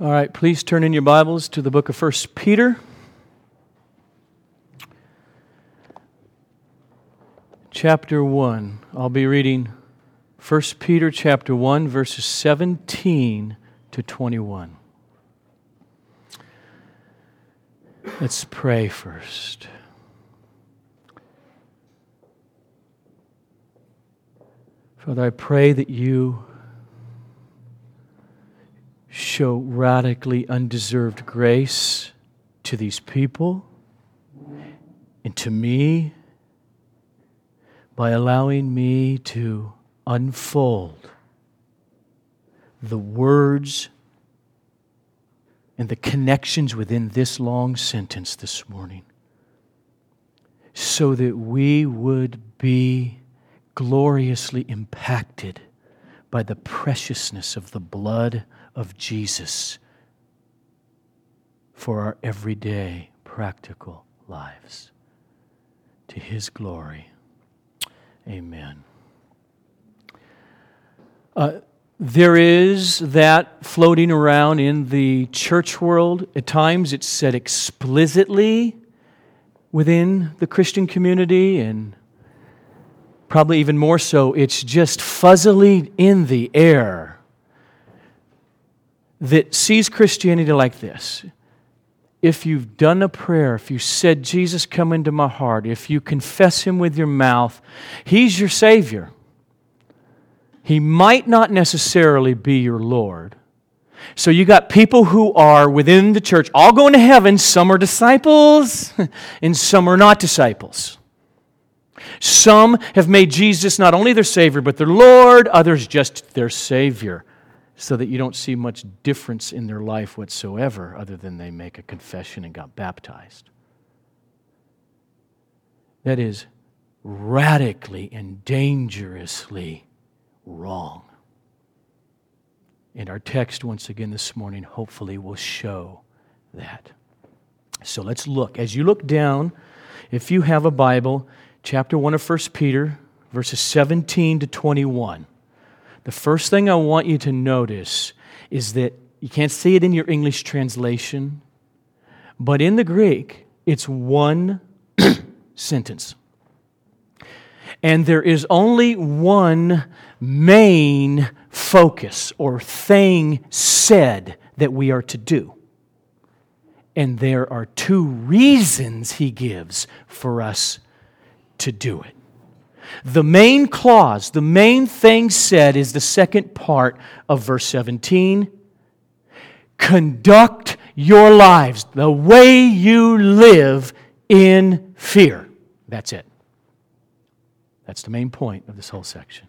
All right, please turn in your Bibles to the book of 1 Peter. Chapter 1. I'll be reading 1 Peter chapter 1 verses 17 to 21. Let's pray first. Father, I pray that you show radically undeserved grace to these people and to me by allowing me to unfold the words and the connections within this long sentence this morning so that we would be gloriously impacted by the preciousness of the blood of Jesus for our everyday practical lives. To his glory. Amen. Uh, there is that floating around in the church world. At times it's said explicitly within the Christian community, and probably even more so, it's just fuzzily in the air that sees Christianity like this. If you've done a prayer, if you said, Jesus, come into my heart, if you confess him with your mouth, he's your Savior. He might not necessarily be your Lord. So you got people who are within the church, all going to heaven. Some are disciples, and some are not disciples. Some have made Jesus not only their Savior, but their Lord, others just their Savior so that you don't see much difference in their life whatsoever other than they make a confession and got baptized. That is radically and dangerously wrong. And our text, once again this morning, hopefully will show that. So let's look. As you look down, if you have a Bible, chapter 1 of 1 Peter, verses 17 to 21. The first thing I want you to notice is that you can't see it in your English translation, but in the Greek, it's one sentence. And there is only one main focus or thing said that we are to do. And there are two reasons he gives for us to do it. The main clause, the main thing said is the second part of verse 17. Conduct your lives the way you live in fear. That's it. That's the main point of this whole section.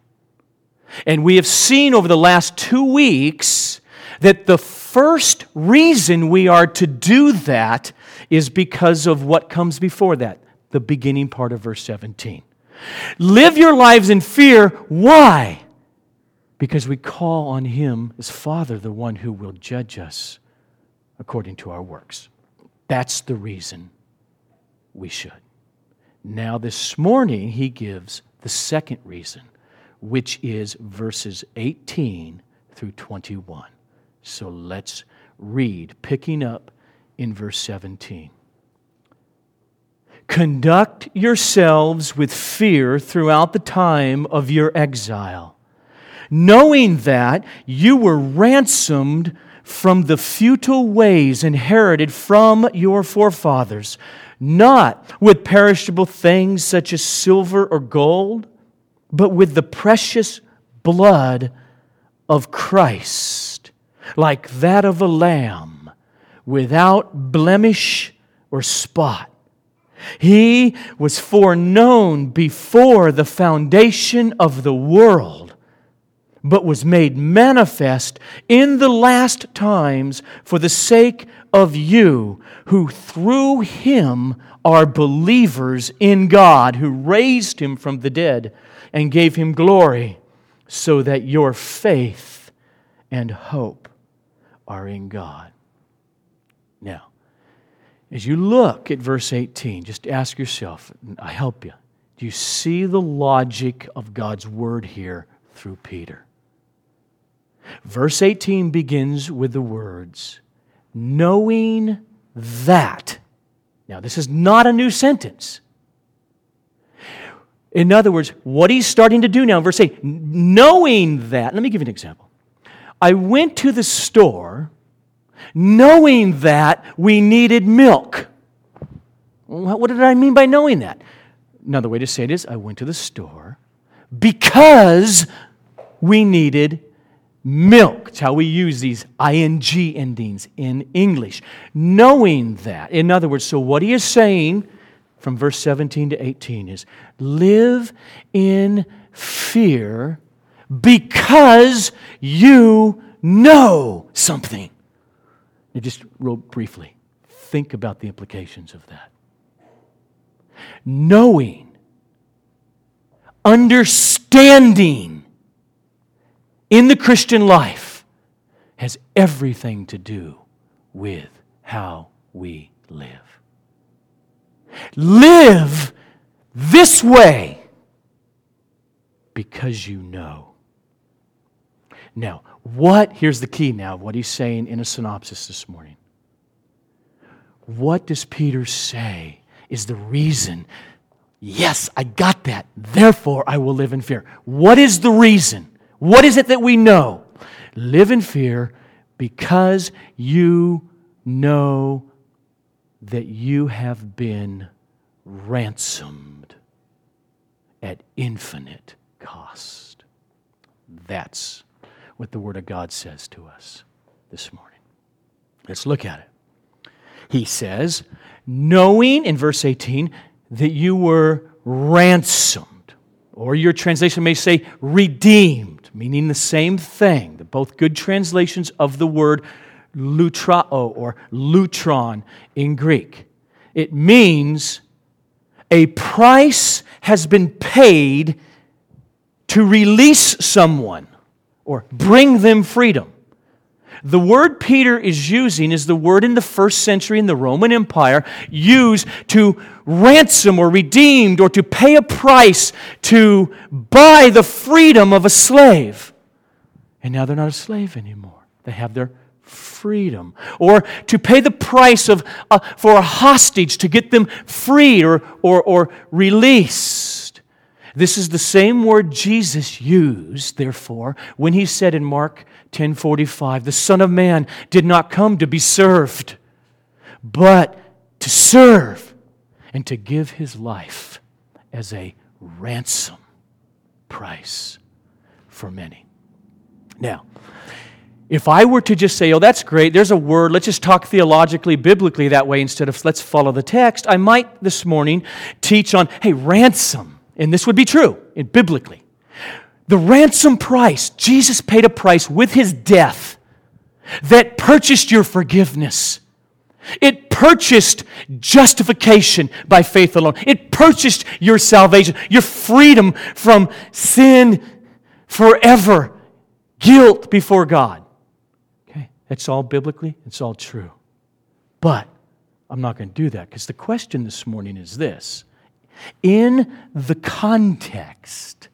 And we have seen over the last two weeks that the first reason we are to do that is because of what comes before that, the beginning part of verse 17. Live your lives in fear. Why? Because we call on Him as Father, the one who will judge us according to our works. That's the reason we should. Now, this morning, He gives the second reason, which is verses 18 through 21. So let's read, picking up in verse 17. Conduct yourselves with fear throughout the time of your exile, knowing that you were ransomed from the futile ways inherited from your forefathers, not with perishable things such as silver or gold, but with the precious blood of Christ, like that of a lamb, without blemish or spot. He was foreknown before the foundation of the world, but was made manifest in the last times for the sake of you, who through him are believers in God, who raised him from the dead and gave him glory, so that your faith and hope are in God. As you look at verse 18, just ask yourself, I help you. Do you see the logic of God's word here through Peter? Verse 18 begins with the words, knowing that. Now, this is not a new sentence. In other words, what he's starting to do now, verse 8, knowing that, let me give you an example. I went to the store knowing that we needed milk. What did I mean by knowing that? Another way to say it is I went to the store because we needed milk. It's how we use these ing endings in English. Knowing that. In other words, so what he is saying from verse 17 to 18 is live in fear because you know something. Just real briefly, think about the implications of that. Knowing, understanding in the Christian life has everything to do with how we live. Live this way because you know. Now, what, here's the key now, what he's saying in a synopsis this morning. What does Peter say is the reason? Yes, I got that. Therefore, I will live in fear. What is the reason? What is it that we know? Live in fear because you know that you have been ransomed at infinite cost. That's what the Word of God says to us this morning. Let's look at it. He says, knowing in verse 18 that you were ransomed, or your translation may say redeemed, meaning the same thing. The both good translations of the word lutrao or lutron in Greek. It means a price has been paid to release someone or bring them freedom. The word Peter is using is the word in the first century in the Roman Empire used to ransom or redeemed or to pay a price to buy the freedom of a slave. And now they're not a slave anymore. They have their freedom. Or to pay the price of, uh, for a hostage to get them free or, or, or released. This is the same word Jesus used, therefore, when he said in Mark 10:45, "The Son of Man did not come to be served, but to serve and to give his life as a ransom price for many." Now, if I were to just say, oh, that's great, there's a word, let's just talk theologically, biblically that way instead of let's follow the text, I might this morning teach on, hey, ransom and this would be true biblically. The ransom price, Jesus paid a price with his death that purchased your forgiveness. It purchased justification by faith alone. It purchased your salvation, your freedom from sin forever, guilt before God. Okay, that's all biblically, it's all true. But I'm not going to do that because the question this morning is this in the context,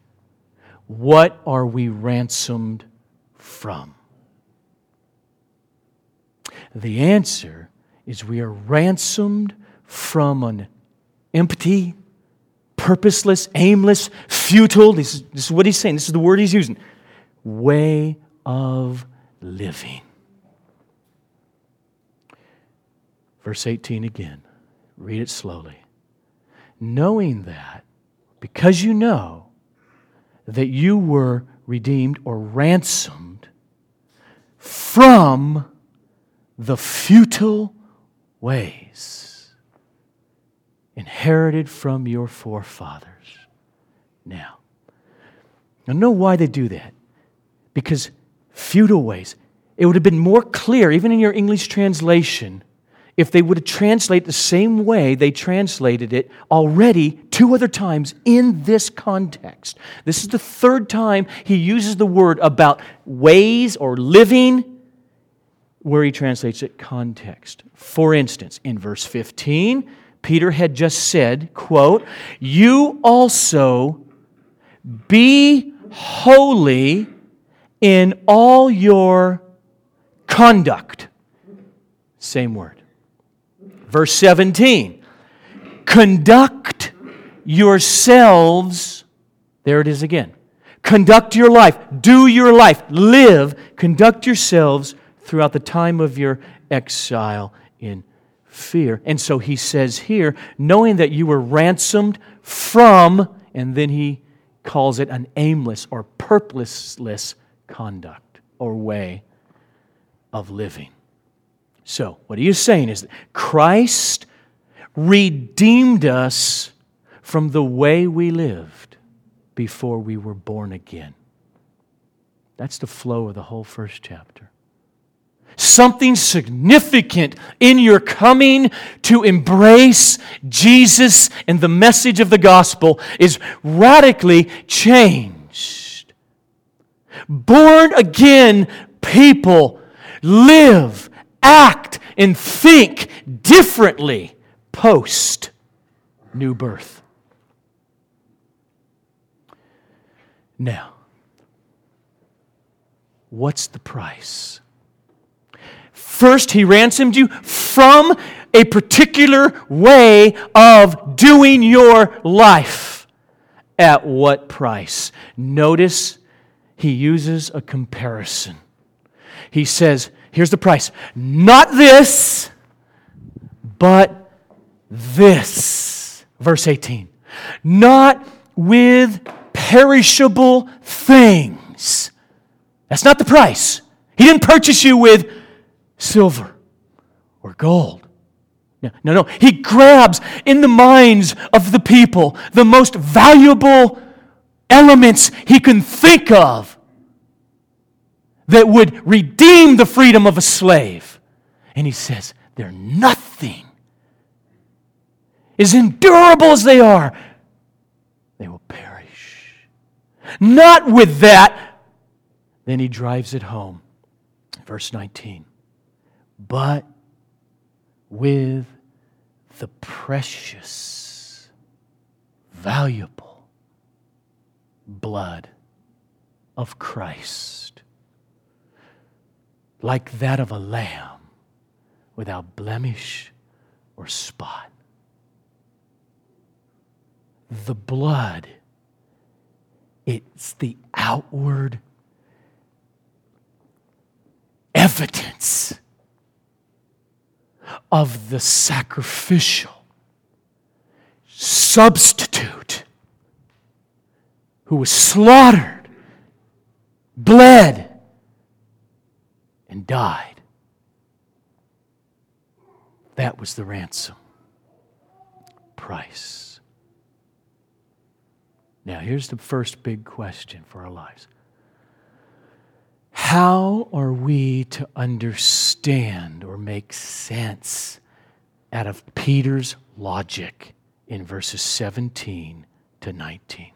what are we ransomed from? The answer is we are ransomed from an empty, purposeless, aimless, futile, this is, this is what he's saying, this is the word he's using, way of living. Verse 18 again. Read it slowly knowing that, because you know that you were redeemed or ransomed from the futile ways inherited from your forefathers. Now, I know why they do that. Because futile ways, it would have been more clear, even in your English translation, if they would have translated the same way they translated it already two other times in this context. This is the third time he uses the word about ways or living where he translates it context. For instance, in verse 15, Peter had just said, quote, "You also be holy in all your conduct. Same word. Verse 17 conduct yourselves, there it is again. Conduct your life, do your life, live, conduct yourselves throughout the time of your exile in fear. And so he says here, knowing that you were ransomed from, and then he calls it an aimless or purposeless conduct or way of living. So, what he is saying is that Christ redeemed us from the way we lived before we were born again. That's the flow of the whole first chapter. Something significant in your coming to embrace Jesus and the message of the gospel is radically changed. Born again people live, act, and think differently post new birth. Now, what's the price? First, he ransomed you from a particular way of doing your life. At what price? Notice he uses a comparison. He says, Here's the price. Not this, but this. Verse 18. Not with perishable things. That's not the price. He didn't purchase you with silver or gold. No, no, no. He grabs in the minds of the people the most valuable elements he can think of that would redeem the freedom of a slave. And he says, they're nothing. As endurable as they are, they will perish. Not with that. Then he drives it home. Verse 19. But with the precious, valuable blood of Christ like that of a lamb without blemish or spot. The blood, it's the outward evidence of the sacrificial substitute who was slaughtered, bled, and died. That was the ransom price. Now, here's the first big question for our lives How are we to understand or make sense out of Peter's logic in verses 17 to 19?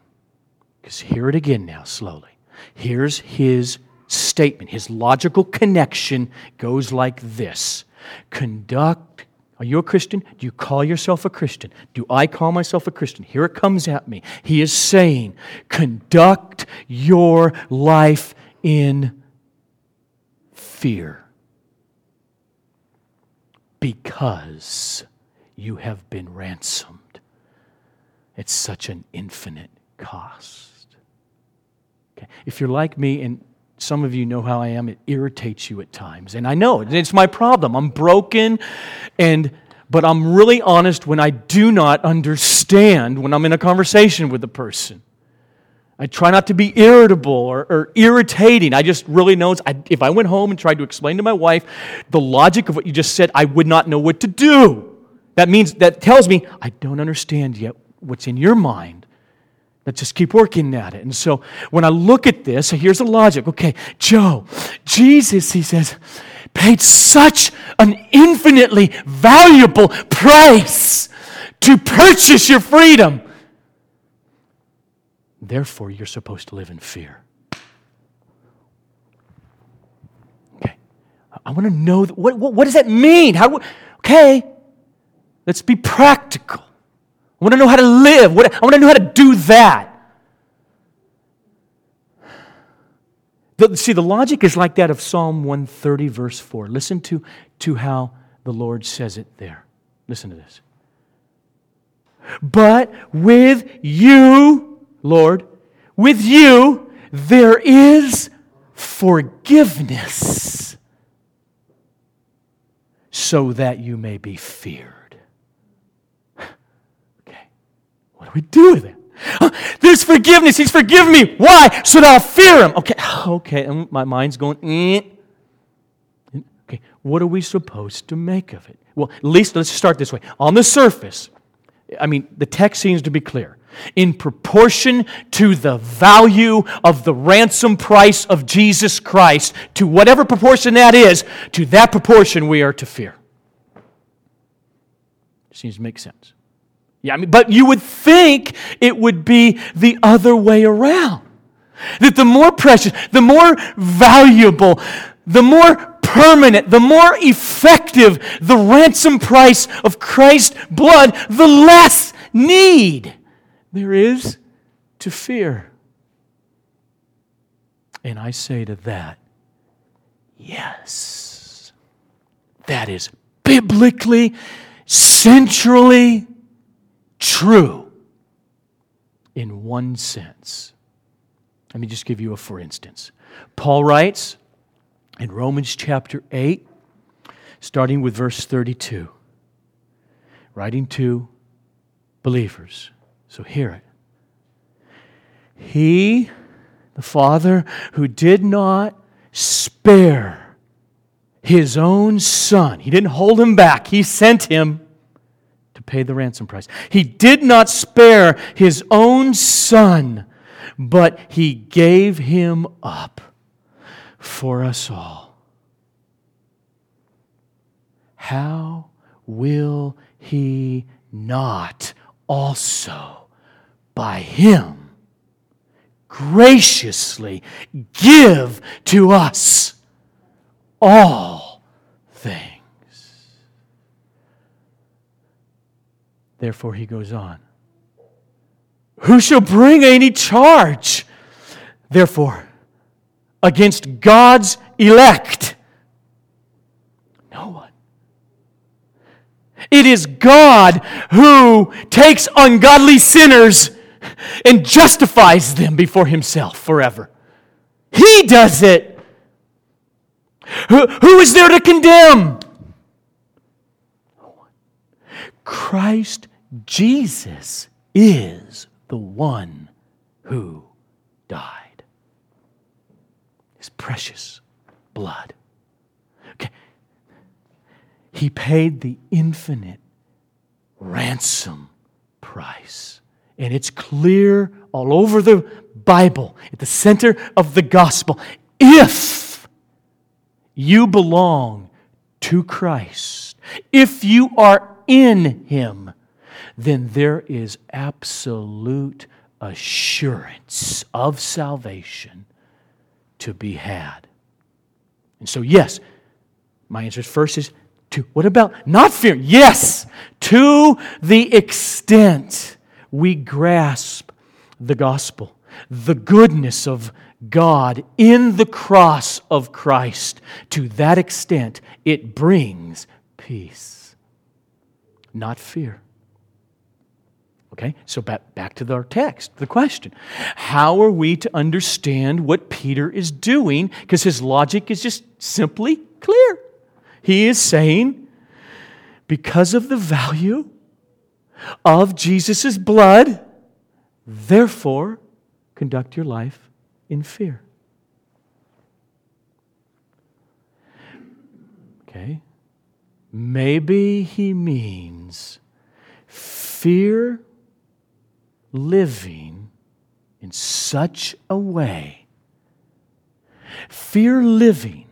Because hear it again now, slowly. Here's his statement, his logical connection goes like this Conduct, are you a Christian? Do you call yourself a Christian? Do I call myself a Christian? Here it comes at me. He is saying, Conduct your life in fear because you have been ransomed. It's such an infinite cost. Okay. If you're like me and some of you know how I am. It irritates you at times. And I know it's my problem. I'm broken and but I'm really honest when I do not understand when I'm in a conversation with a person. I try not to be irritable or, or irritating. I just really know I, if I went home and tried to explain to my wife the logic of what you just said, I would not know what to do. That means, that tells me I don't understand yet what's in your mind. Let's just keep working at it. And so when I look at this, here's the logic. Okay, Joe, Jesus, he says, paid such an infinitely valuable price to purchase your freedom. Therefore, you're supposed to live in fear. Okay, I want to know what, what, what does that mean? How, okay, let's be practical. I want to know how to live. What, I want to know how to do that. See, the logic is like that of Psalm 130, verse 4. Listen to, to how the Lord says it there. Listen to this. But with you, Lord, with you, there is forgiveness so that you may be feared. Okay, what do we do with it? There's forgiveness. He's forgiven me. Why? That I'll fear him. Okay, okay. And my mind's going, eh. okay, what are we supposed to make of it? Well, at least let's start this way. On the surface, I mean, the text seems to be clear. In proportion to the value of the ransom price of Jesus Christ, to whatever proportion that is, to that proportion we are to fear. Seems to make sense. Yeah, I mean, but you would think it would be the other way around. That the more precious, the more valuable, the more permanent, the more effective the ransom price of Christ's blood, the less need there is to fear. And I say to that, yes. That is biblically, centrally true in one sense. Let me just give you a for instance. Paul writes in Romans chapter 8, starting with verse 32, writing to believers. So hear it. He, the Father, who did not spare his own Son, he didn't hold him back, he sent him pay the ransom price. He did not spare his own son, but he gave him up for us all. How will he not also by him graciously give to us all things? Therefore, he goes on. Who shall bring any charge, therefore, against God's elect? No one. It is God who takes ungodly sinners and justifies them before himself forever. He does it. Who, who is there to condemn? Christ Jesus is the one who died. His precious blood. Okay. He paid the infinite ransom price. And it's clear all over the Bible, at the center of the gospel. If you belong to Christ, if you are in Him, then there is absolute assurance of salvation to be had. And so, yes, my answer first is to what about not fear? Yes, to the extent we grasp the gospel, the goodness of God in the cross of Christ, to that extent it brings peace, not fear. Okay, so back, back to our text, the question. How are we to understand what Peter is doing? Because his logic is just simply clear. He is saying, because of the value of Jesus' blood, therefore, conduct your life in fear. Okay? Maybe he means fear living in such a way, fear living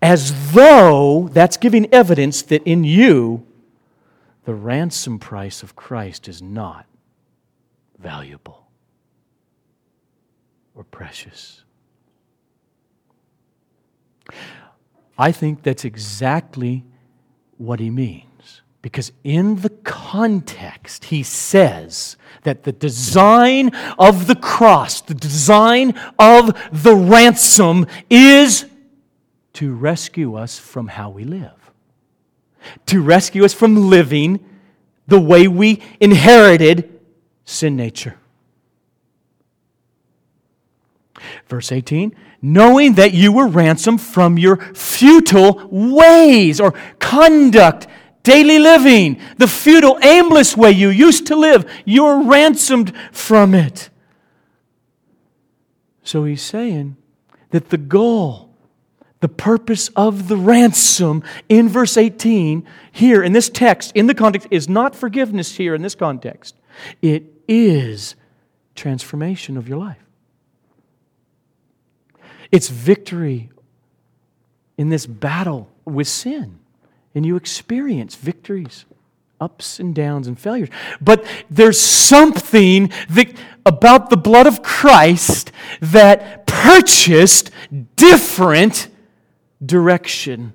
as though that's giving evidence that in you the ransom price of Christ is not valuable or precious. I think that's exactly what he means. Because in the context, he says that the design of the cross, the design of the ransom is to rescue us from how we live, to rescue us from living the way we inherited sin nature. Verse 18 knowing that you were ransomed from your futile ways or conduct, daily living, the futile, aimless way you used to live. You're ransomed from it. So he's saying that the goal, the purpose of the ransom in verse 18, here in this text, in the context, is not forgiveness here in this context. It is transformation of your life. It's victory in this battle with sin. And you experience victories, ups and downs and failures. But there's something that, about the blood of Christ that purchased different direction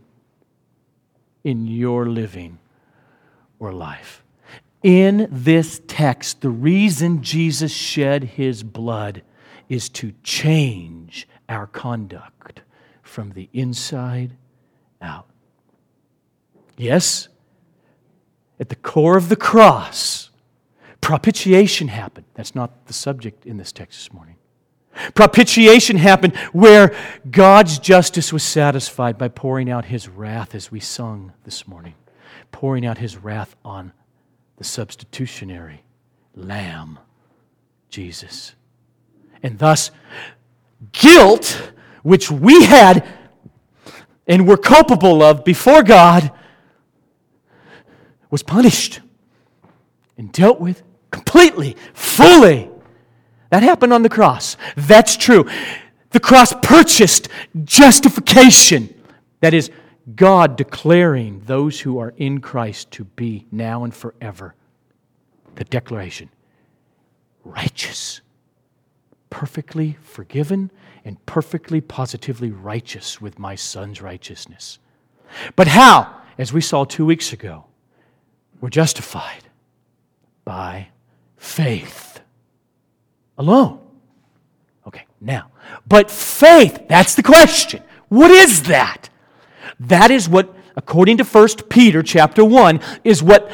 in your living or life. In this text, the reason Jesus shed his blood is to change our conduct from the inside out. Yes, at the core of the cross, propitiation happened. That's not the subject in this text this morning. Propitiation happened where God's justice was satisfied by pouring out his wrath, as we sung this morning, pouring out his wrath on the substitutionary lamb, Jesus. And thus, guilt, which we had and were culpable of before God, was punished and dealt with completely, fully. That happened on the cross. That's true. The cross purchased justification. That is, God declaring those who are in Christ to be now and forever. The declaration righteous perfectly forgiven and perfectly positively righteous with my son's righteousness. But how? As we saw two weeks ago, we're justified by faith alone. Okay, now, but faith, that's the question. What is that? That is what, according to 1 Peter chapter 1, is what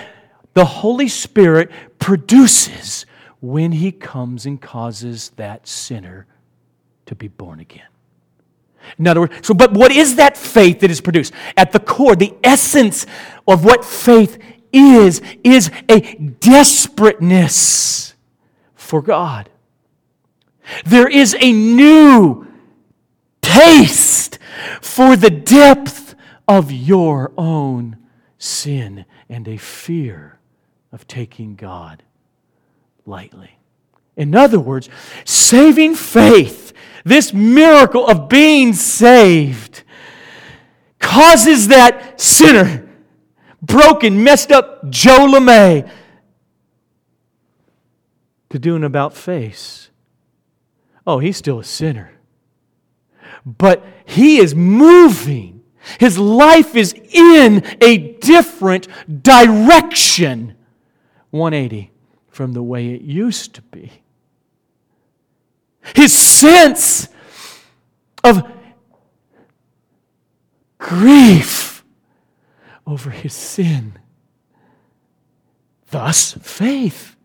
the Holy Spirit produces when he comes and causes that sinner to be born again. In other words, so, but what is that faith that is produced? At the core, the essence of what faith is, is a desperateness for God. There is a new taste for the depth of your own sin and a fear of taking God lightly. In other words, saving faith, this miracle of being saved, causes that sinner, broken, messed up Joe LeMay, to do an about face. Oh, he's still a sinner. But he is moving. His life is in a different direction. 180 from the way it used to be. His sense of grief over his sin. Thus, faith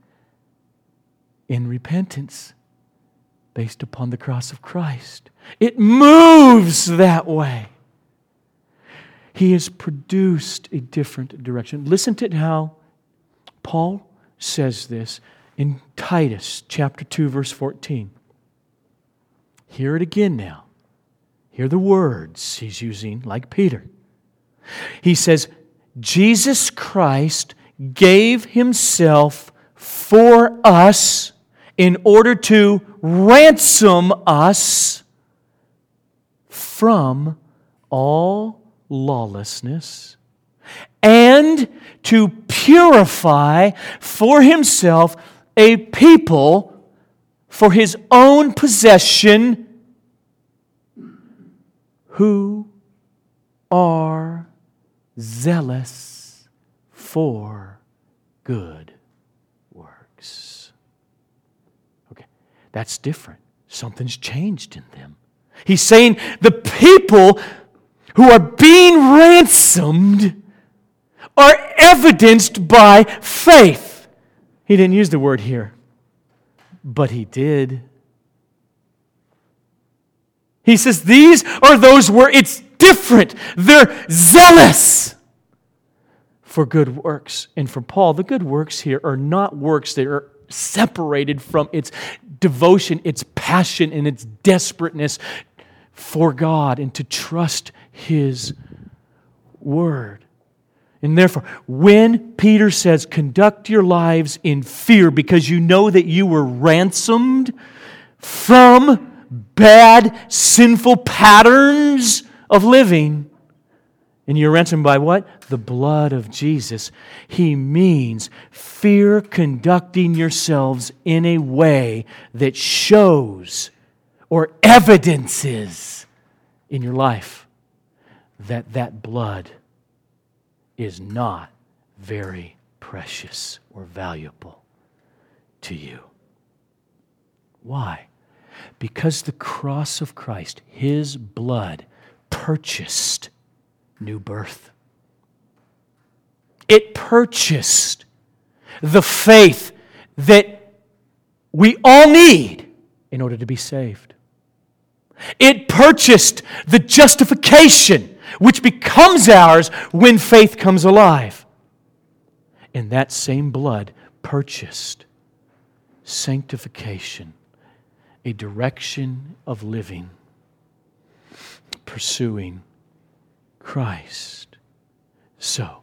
in repentance based upon the cross of Christ. It moves that way. He has produced a different direction. Listen to how Paul says this in Titus chapter 2 verse 14. Hear it again now. Hear the words he's using like Peter. He says, Jesus Christ gave himself for us in order to ransom us from all lawlessness and to purify for himself a people for his own possession who are zealous for good works. Okay, that's different. Something's changed in them. He's saying the people who are being ransomed are evidenced by faith. He didn't use the word here, but he did. He says these are those where it's different. They're zealous for good works. And for Paul, the good works here are not works that are separated from its devotion, its passion, and its desperateness for God and to trust His Word. And therefore, when Peter says, conduct your lives in fear because you know that you were ransomed from bad, sinful patterns of living, and you're ransomed by what? The blood of Jesus. He means fear conducting yourselves in a way that shows or evidences in your life that that blood is not very precious or valuable to you. Why? Because the cross of Christ, His blood, purchased new birth. It purchased the faith that we all need in order to be saved. It purchased the justification which becomes ours when faith comes alive. And that same blood purchased sanctification, a direction of living, pursuing Christ. So,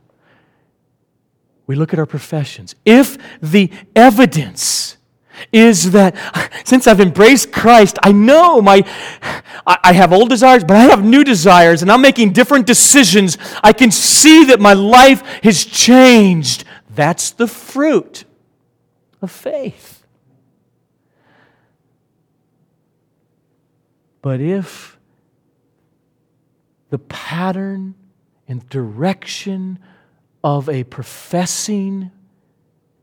we look at our professions. If the evidence is that since I've embraced Christ, I know my I have old desires, but I have new desires, and I'm making different decisions. I can see that my life has changed. That's the fruit of faith. But if the pattern and direction of a professing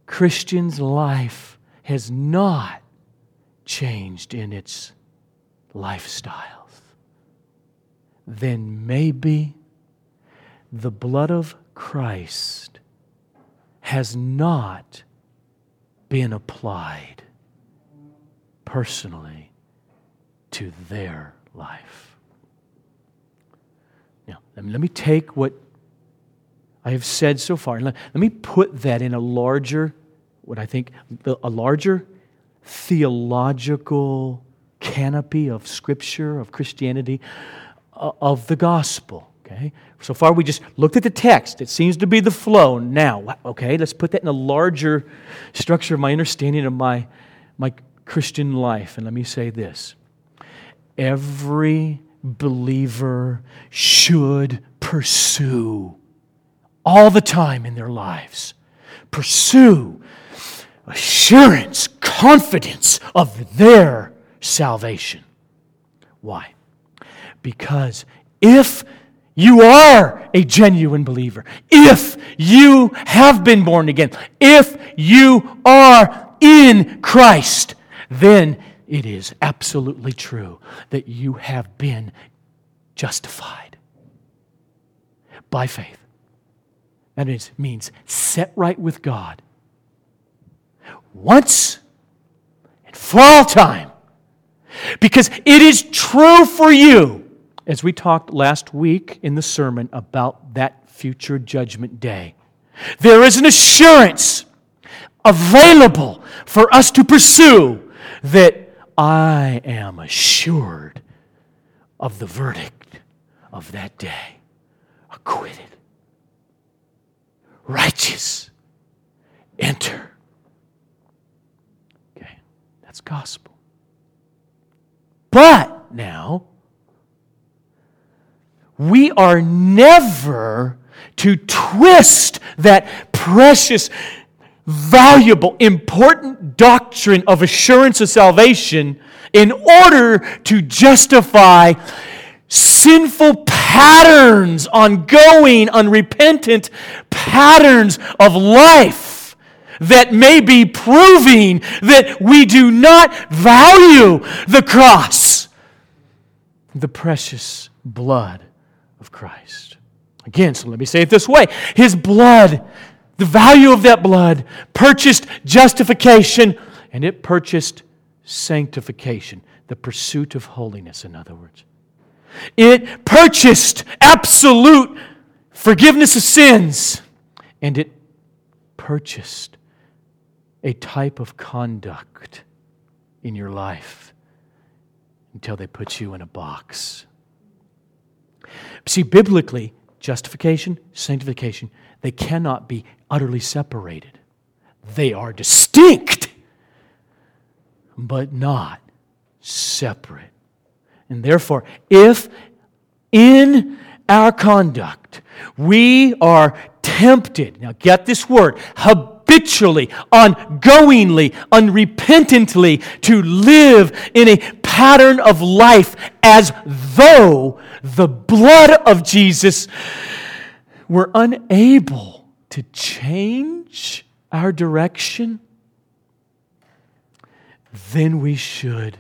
Christian's life has not changed in its lifestyles, then maybe the blood of Christ has not been applied personally to their life. Let me take what I have said so far, and let, let me put that in a larger what I think a larger theological canopy of Scripture, of Christianity, uh, of the gospel. Okay? So far, we just looked at the text. It seems to be the flow. Now, okay, let's put that in a larger structure of my understanding of my, my Christian life. And let me say this every believer should pursue all the time in their lives. Pursue assurance, confidence of their salvation. Why? Because if you are a genuine believer, if you have been born again, if you are in Christ, then it is absolutely true that you have been justified by faith. That means set right with God once and for all time. Because it is true for you, as we talked last week in the sermon about that future judgment day. There is an assurance available for us to pursue that I am assured of the verdict of that day. Acquitted. Righteous. Enter Okay, that's gospel. But now, we are never to twist that precious, valuable, important doctrine of assurance of salvation in order to justify sinful patterns, ongoing, unrepentant patterns of life that may be proving that we do not value the cross, the precious blood of Christ. Again, so let me say it this way His blood, the value of that blood, purchased justification and it purchased sanctification, the pursuit of holiness, in other words. It purchased absolute forgiveness of sins, and it purchased a type of conduct in your life until they put you in a box. See, biblically, justification, sanctification, they cannot be utterly separated. They are distinct, but not separate. And therefore, if in our conduct we are tempted, now get this word, habitually, ongoingly, unrepentantly to live in a pattern of life as though the blood of Jesus were unable to change our direction, then we should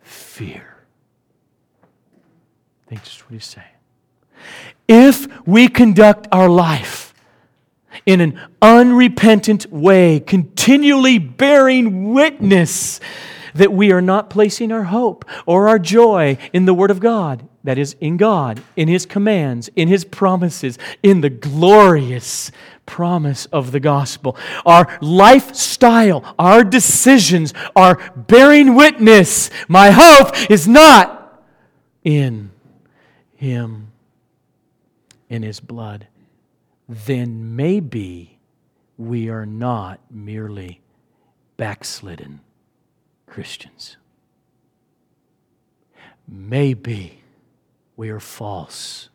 fear. I think that's what he's saying. If we conduct our life in an unrepentant way, continually bearing witness that we are not placing our hope or our joy in the Word of God, that is, in God, in His commands, in His promises, in the glorious promise of the gospel. Our lifestyle, our decisions are bearing witness. My hope is not in Him, in His blood. Then maybe we are not merely backslidden Christians. Maybe we are false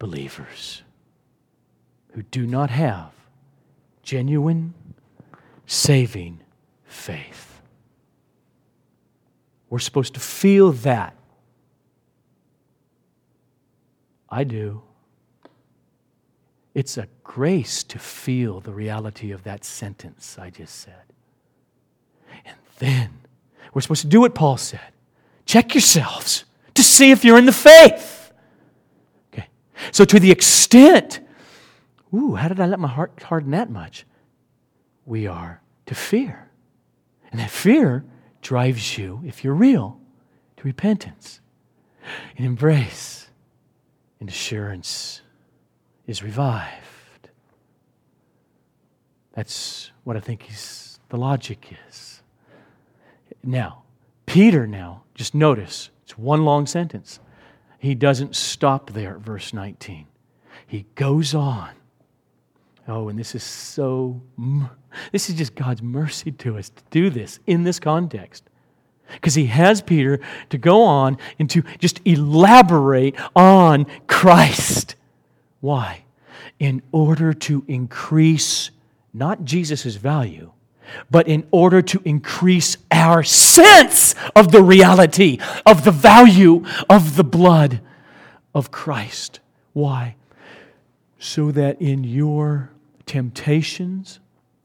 believers who do not have genuine, saving faith. We're supposed to feel that. I do. It's a grace to feel the reality of that sentence I just said. And then we're supposed to do what Paul said check yourselves to see if you're in the faith. Okay. So, to the extent, ooh, how did I let my heart harden that much? We are to fear. And that fear drives you, if you're real, to repentance and embrace and assurance is revived. That's what I think he's, the logic is. Now, Peter now, just notice, it's one long sentence. He doesn't stop there at verse 19. He goes on. Oh, and this is so, this is just God's mercy to us to do this in this context. Because he has Peter to go on and to just elaborate on Christ. Why? In order to increase not Jesus' value, but in order to increase our sense of the reality, of the value of the blood of Christ. Why? So that in your temptations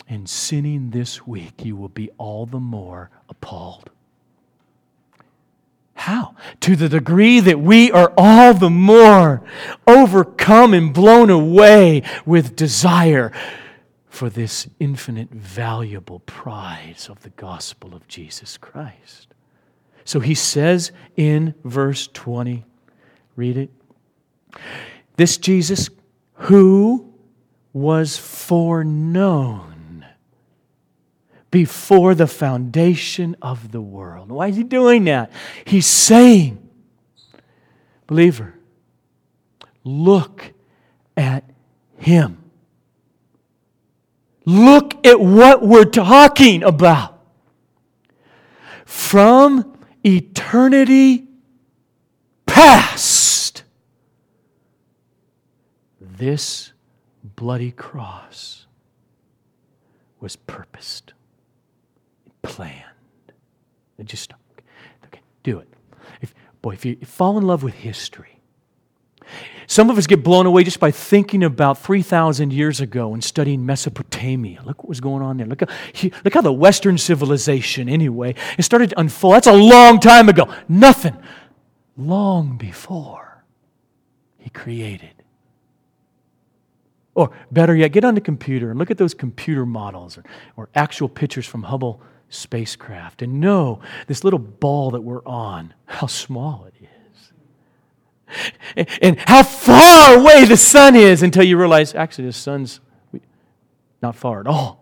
and sinning this week, you will be all the more appalled. How? To the degree that we are all the more overcome and blown away with desire for this infinite, valuable prize of the gospel of Jesus Christ. So he says in verse 20, read it. This Jesus who was foreknown before the foundation of the world. Why is he doing that? He's saying, believer, look at him. Look at what we're talking about. From eternity past, this bloody cross was purposed, planned. And just okay, do it. If, boy, if you fall in love with history, Some of us get blown away just by thinking about 3,000 years ago and studying Mesopotamia. Look what was going on there. Look how, look how the Western civilization, anyway, it started to unfold. That's a long time ago. Nothing. Long before He created. Or better yet, get on the computer and look at those computer models or, or actual pictures from Hubble spacecraft and know this little ball that we're on, how small it is. And how far away the sun is until you realize actually the sun's not far at all.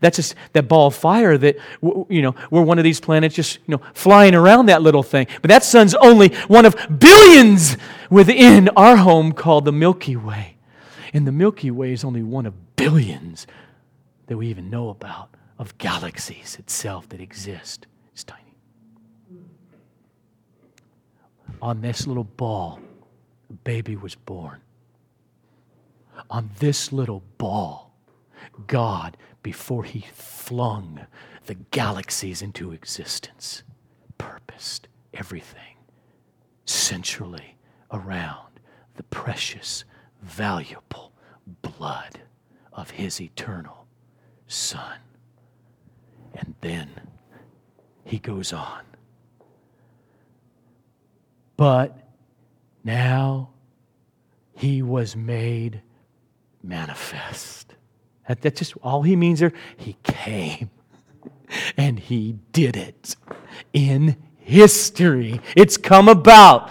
That's just that ball of fire that, you know, we're one of these planets just, you know, flying around that little thing. But that sun's only one of billions within our home called the Milky Way. And the Milky Way is only one of billions that we even know about of galaxies itself that exist. It's tiny. On this little ball, a baby was born. On this little ball, God, before he flung the galaxies into existence, purposed everything centrally around the precious valuable blood of his eternal Son. And then he goes on. But now he was made manifest. That, that's just all he means there. He came and he did it in history. It's come about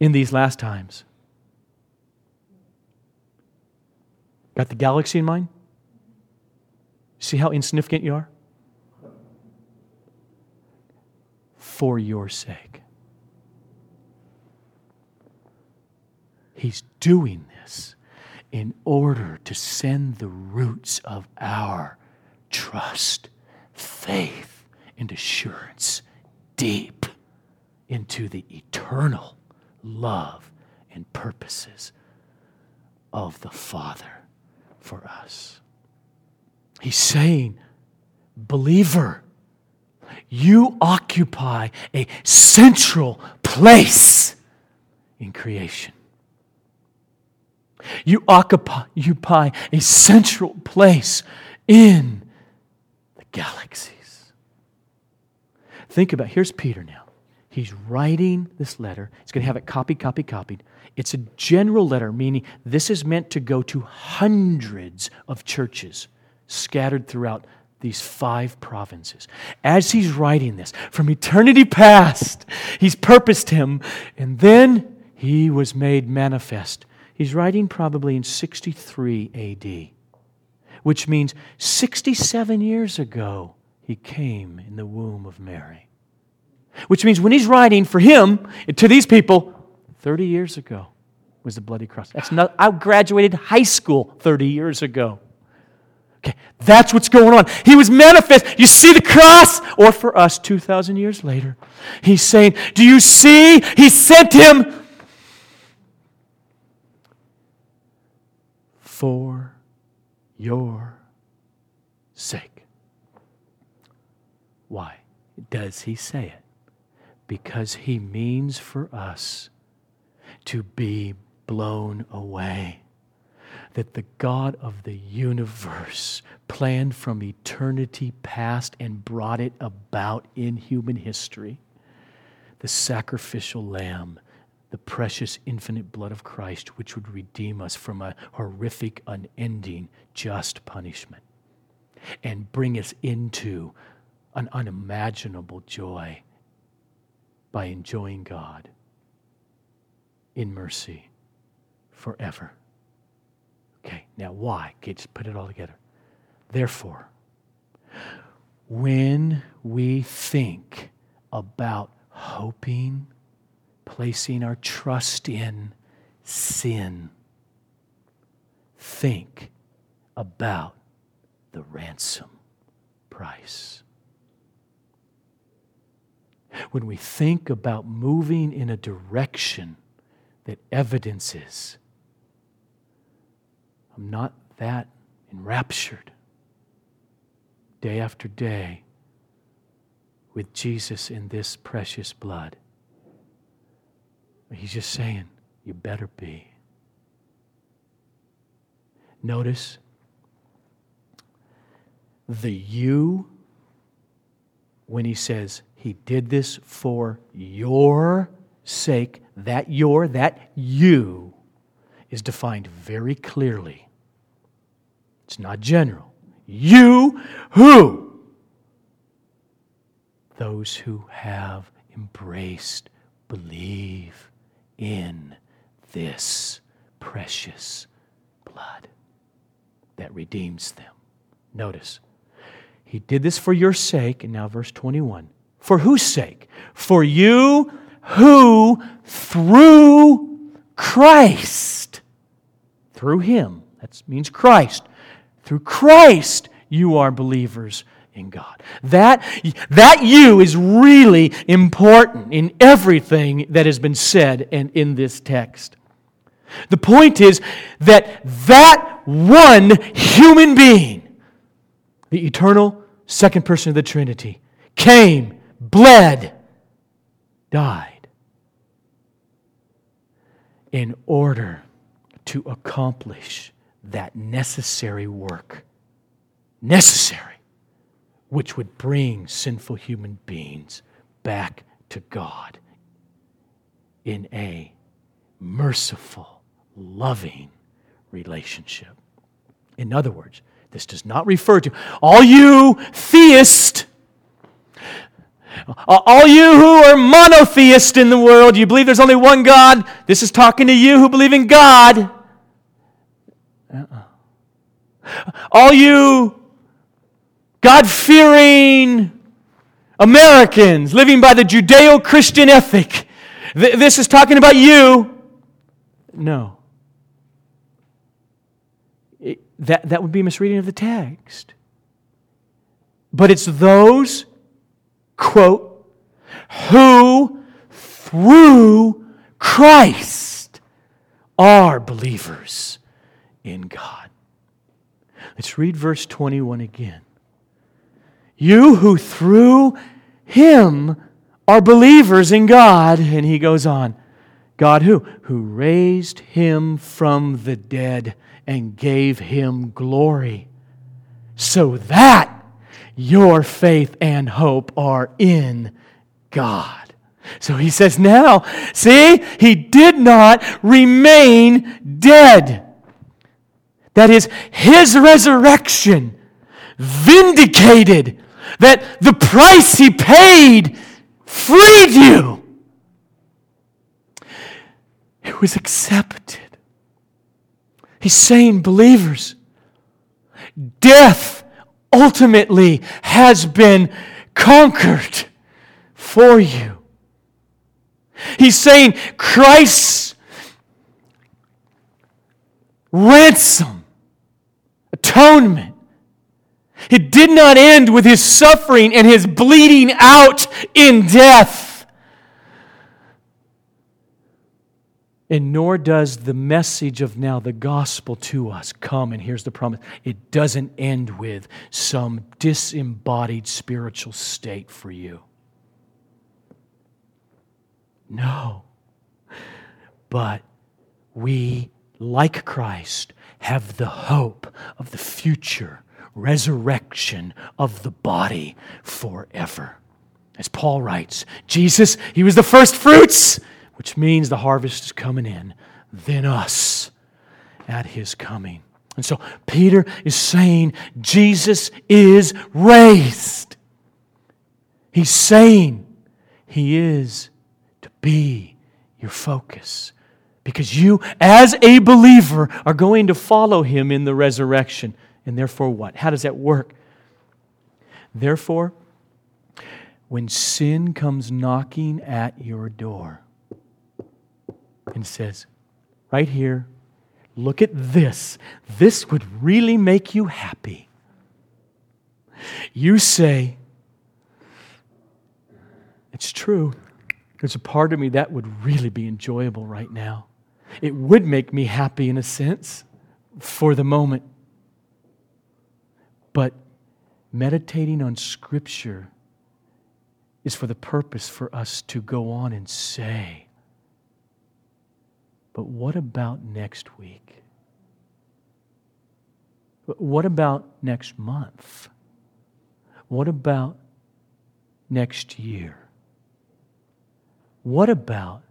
in these last times. Got the galaxy in mind? See how insignificant you are? For your sake. He's doing this in order to send the roots of our trust, faith, and assurance deep into the eternal love and purposes of the Father for us. He's saying, believer, you occupy a central place in creation. You occupy a central place in the galaxies. Think about here's Peter now. He's writing this letter. He's going to have it copied, copied, copied. It's a general letter, meaning this is meant to go to hundreds of churches scattered throughout these five provinces. As he's writing this, from eternity past, he's purposed him, and then he was made manifest. He's writing probably in 63 AD, which means 67 years ago, he came in the womb of Mary. Which means when he's writing for him, to these people, 30 years ago was the bloody cross. That's not, I graduated high school 30 years ago. Okay, that's what's going on. He was manifest. You see the cross? Or for us, 2,000 years later, he's saying, Do you see? He sent him for your sake. Why does he say it? Because he means for us to be blown away. That the God of the universe planned from eternity past and brought it about in human history. The sacrificial lamb, the precious infinite blood of Christ, which would redeem us from a horrific, unending, just punishment and bring us into an unimaginable joy by enjoying God in mercy forever. Okay, now why? Okay, just put it all together. Therefore, when we think about hoping, placing our trust in sin, think about the ransom price. When we think about moving in a direction that evidences I'm not that enraptured day after day with Jesus in this precious blood. He's just saying, You better be. Notice the you when he says he did this for your sake, that your, that you is defined very clearly. It's not general. You who? Those who have embraced, believe in this precious blood that redeems them. Notice, he did this for your sake, and now verse 21. For whose sake? For you who through Christ, through him, that means Christ, through Christ, you are believers in God. That, that you is really important in everything that has been said and in this text. The point is that that one human being, the eternal second person of the Trinity, came, bled, died in order to accomplish that necessary work. Necessary which would bring sinful human beings back to God in a merciful, loving relationship. In other words, this does not refer to all you theists, all you who are monotheist in the world, you believe there's only one God. This is talking to you who believe in God. Uh-uh. All you God fearing Americans living by the Judeo Christian ethic. This is talking about you. No. It, that, that would be a misreading of the text. But it's those, quote, who through Christ are believers in God. Let's read verse 21 again. You who through him are believers in God. And he goes on God who? Who raised him from the dead and gave him glory, so that your faith and hope are in God. So he says, now, see, he did not remain dead. That is, his resurrection vindicated that the price he paid freed you. It was accepted. He's saying, believers, death ultimately has been conquered for you. He's saying Christ's ransom, atonement, it did not end with his suffering and his bleeding out in death. And nor does the message of now the gospel to us come, and here's the promise it doesn't end with some disembodied spiritual state for you. No. But we, like Christ, have the hope of the future resurrection of the body forever. As Paul writes, Jesus, he was the first fruits, which means the harvest is coming in, then us at his coming. And so Peter is saying Jesus is raised. He's saying he is to be your focus because you, as a believer, are going to follow him in the resurrection. And therefore, what? How does that work? Therefore, when sin comes knocking at your door and says, right here, look at this, this would really make you happy. You say, it's true. There's a part of me that would really be enjoyable right now. It would make me happy in a sense for the moment. But meditating on Scripture is for the purpose for us to go on and say, But what about next week? What about next month? What about next year? What about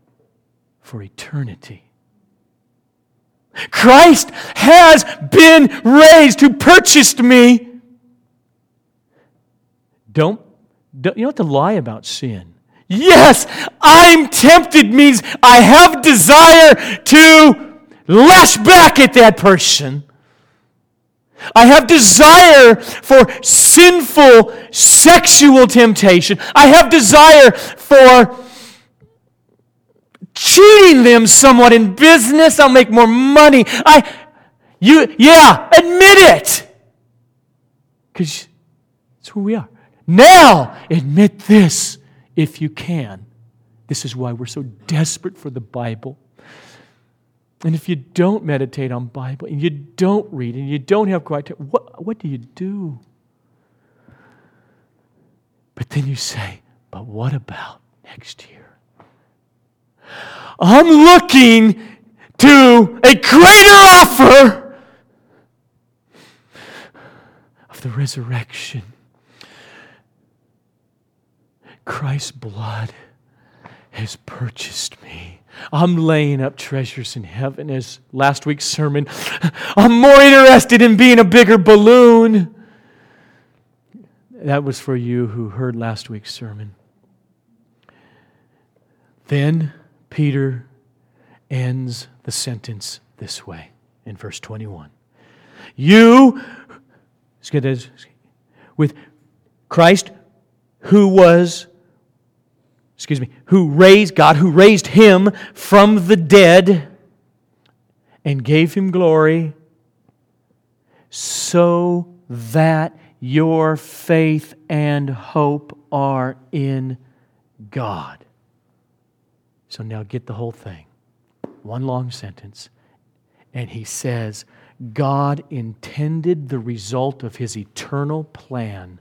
for eternity? Christ has been raised who purchased me. Don't, don't you don't have to lie about sin. Yes, I'm tempted means I have desire to lash back at that person. I have desire for sinful sexual temptation. I have desire for cheating them somewhat in business. I'll make more money. I, you, yeah, admit it. Because that's who we are. Now, admit this if you can. This is why we're so desperate for the Bible. And if you don't meditate on Bible and you don't read and you don't have quiet time, what, what do you do? But then you say, but what about next year? I'm looking to a greater offer of the resurrection. Christ's blood has purchased me. I'm laying up treasures in heaven, as last week's sermon. I'm more interested in being a bigger balloon. That was for you who heard last week's sermon. Then Peter ends the sentence this way in verse 21. You, with Christ, who was, excuse me, who raised, God who raised him from the dead and gave him glory, so that your faith and hope are in God. So now get the whole thing. One long sentence. And he says, God intended the result of his eternal plan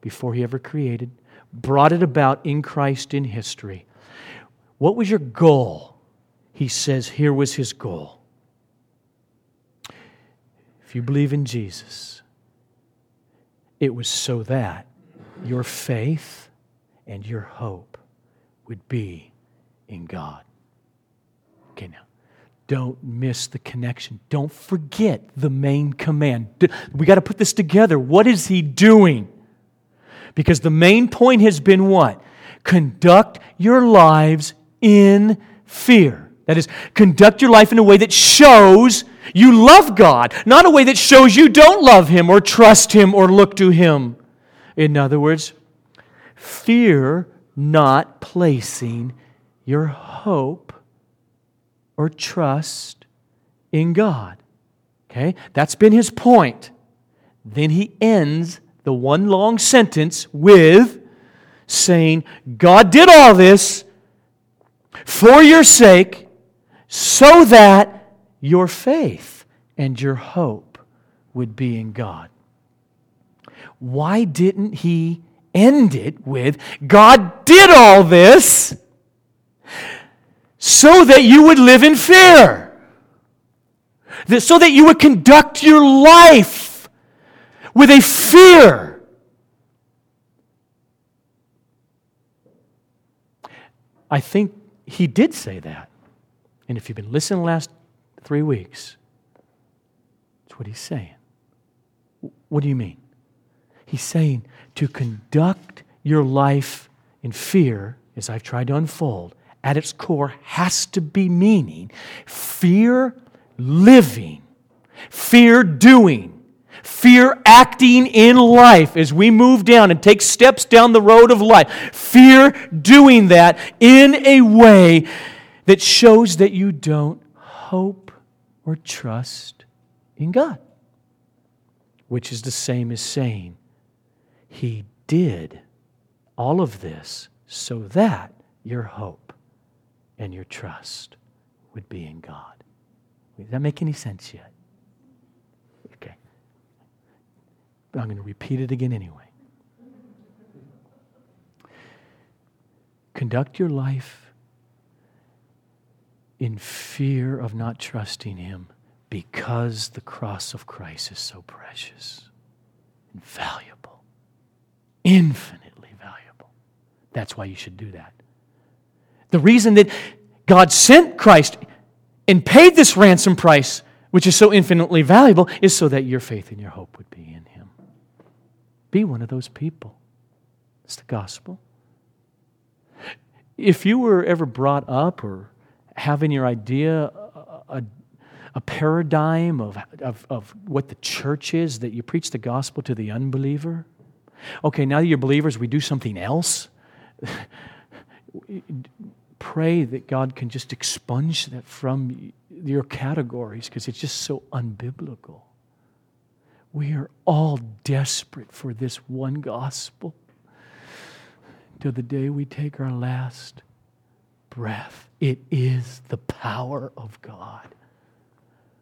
before he ever created, brought it about in Christ in history. What was your goal? He says, here was his goal. If you believe in Jesus, it was so that your faith and your hope would be in God. Okay, now, don't miss the connection. Don't forget the main command. We got to put this together. What is he doing? Because the main point has been what? Conduct your lives in fear. That is, conduct your life in a way that shows you love God, not a way that shows you don't love Him or trust Him or look to Him. In other words, fear not placing your hope or trust in God. Okay? That's been his point. Then he ends the one long sentence with saying, God did all this for your sake so that your faith and your hope would be in God. Why didn't he end it with, God did all this so that you would live in fear, so that you would conduct your life with a fear. I think he did say that. And if you've been listening the last three weeks, that's what he's saying. What do you mean? He's saying to conduct your life in fear, as I've tried to unfold, at its core has to be meaning fear living, fear doing, fear acting in life as we move down and take steps down the road of life. Fear doing that in a way that shows that you don't hope or trust in God, which is the same as saying, He did all of this so that your hope and your trust would be in God. Does that make any sense yet? Okay. I'm going to repeat it again anyway. Conduct your life in fear of not trusting Him because the cross of Christ is so precious and valuable, infinitely valuable. That's why you should do that. The reason that God sent Christ and paid this ransom price, which is so infinitely valuable, is so that your faith and your hope would be in Him. Be one of those people. It's the gospel. If you were ever brought up or having your idea a, a, paradigm of, of, of what the church is, that you preach the gospel to the unbeliever, okay, now that you're believers, we do something else. Pray that God can just expunge that from your categories because it's just so unbiblical. We are all desperate for this one gospel till the day we take our last breath. It is the power of God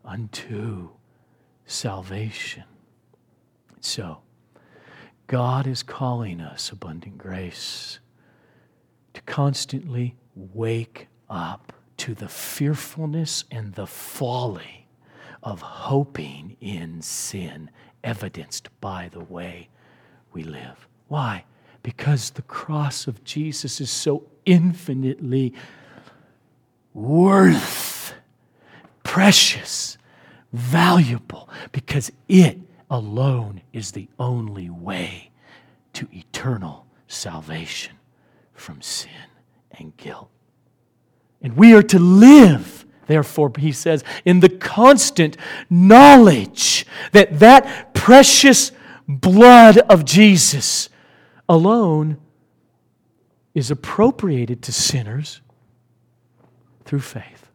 unto salvation. So, God is calling us, abundant grace, to constantly wake up to the fearfulness and the folly of hoping in sin, evidenced by the way we live. Why? Because the cross of Jesus is so infinitely worth, precious, valuable, because it alone is the only way to eternal salvation from sin and guilt. And we are to live, therefore, he says, in the constant knowledge that that precious blood of Jesus alone is appropriated to sinners through faith.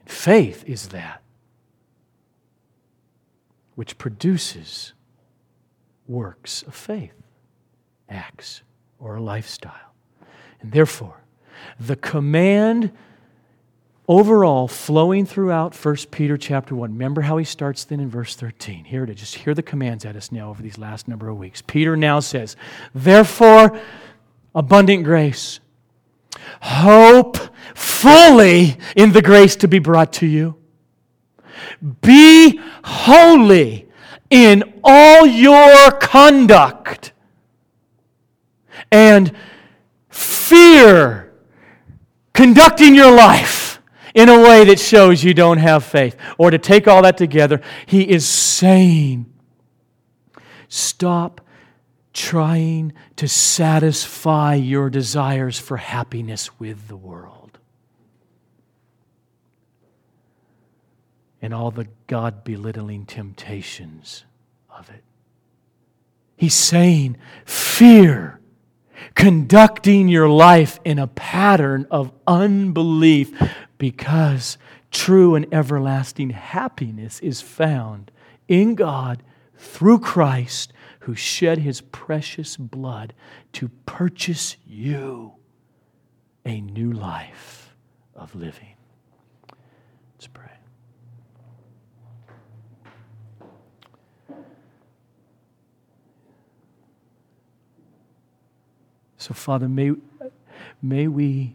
And faith is that which produces works of faith, acts, or a lifestyle. And therefore, the command overall flowing throughout 1 Peter chapter 1. Remember how he starts then in verse 13. Here it is. Just hear the commands at us now over these last number of weeks. Peter now says, Therefore, abundant grace, hope fully in the grace to be brought to you. Be holy in all your conduct and fear conducting your life in a way that shows you don't have faith. Or to take all that together, he is saying, stop trying to satisfy your desires for happiness with the world. And all the God belittling temptations of it. He's saying, fear conducting your life in a pattern of unbelief because true and everlasting happiness is found in God through Christ who shed his precious blood to purchase you a new life of living. Let's pray. So, Father, may, may we,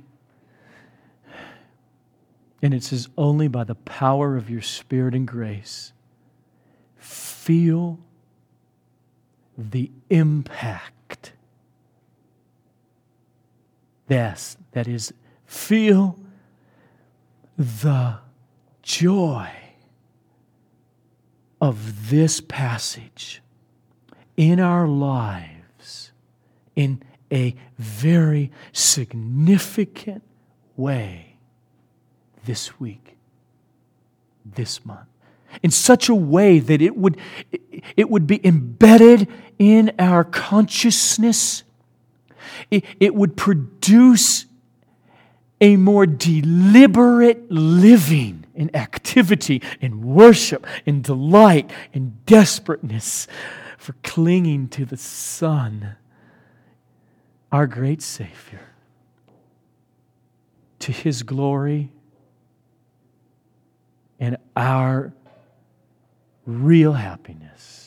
and it says only by the power of your Spirit and grace, feel the impact. Yes, that is, feel the joy of this passage in our lives in a very significant way this week, this month, in such a way that it would, it would be embedded in our consciousness. It, it would produce a more deliberate living in activity, in worship, in delight, in desperateness for clinging to the Son our great Savior, to His glory and our real happiness.